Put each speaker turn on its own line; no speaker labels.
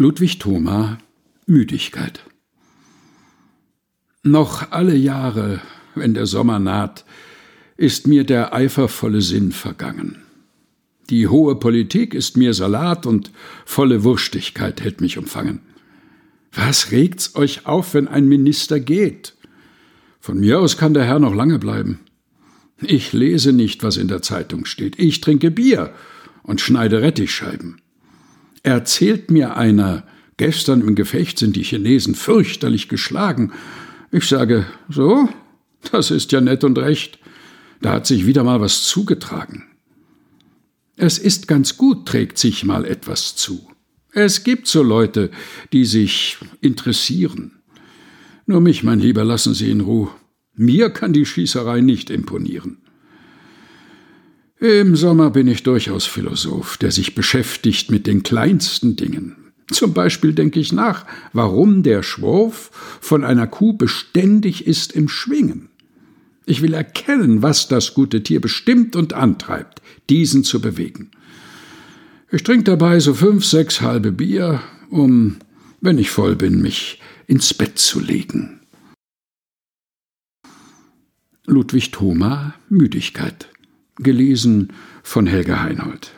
Ludwig Thoma Müdigkeit Noch alle Jahre, wenn der Sommer naht, ist mir der eifervolle Sinn vergangen. Die hohe Politik ist mir Salat und volle Wurstigkeit hält mich umfangen. Was regt's euch auf, wenn ein Minister geht? Von mir aus kann der Herr noch lange bleiben. Ich lese nicht, was in der Zeitung steht. Ich trinke Bier und schneide Rettichscheiben. Erzählt mir einer, gestern im Gefecht sind die Chinesen fürchterlich geschlagen. Ich sage, so, das ist ja nett und recht. Da hat sich wieder mal was zugetragen. Es ist ganz gut, trägt sich mal etwas zu. Es gibt so Leute, die sich interessieren. Nur mich, mein Lieber, lassen Sie in Ruhe. Mir kann die Schießerei nicht imponieren. Im Sommer bin ich durchaus Philosoph, der sich beschäftigt mit den kleinsten Dingen. Zum Beispiel denke ich nach, warum der Schwurf von einer Kuh beständig ist im Schwingen. Ich will erkennen, was das gute Tier bestimmt und antreibt, diesen zu bewegen. Ich trinke dabei so fünf, sechs halbe Bier, um, wenn ich voll bin, mich ins Bett zu legen. Ludwig Thoma Müdigkeit gelesen von Helga Heinold.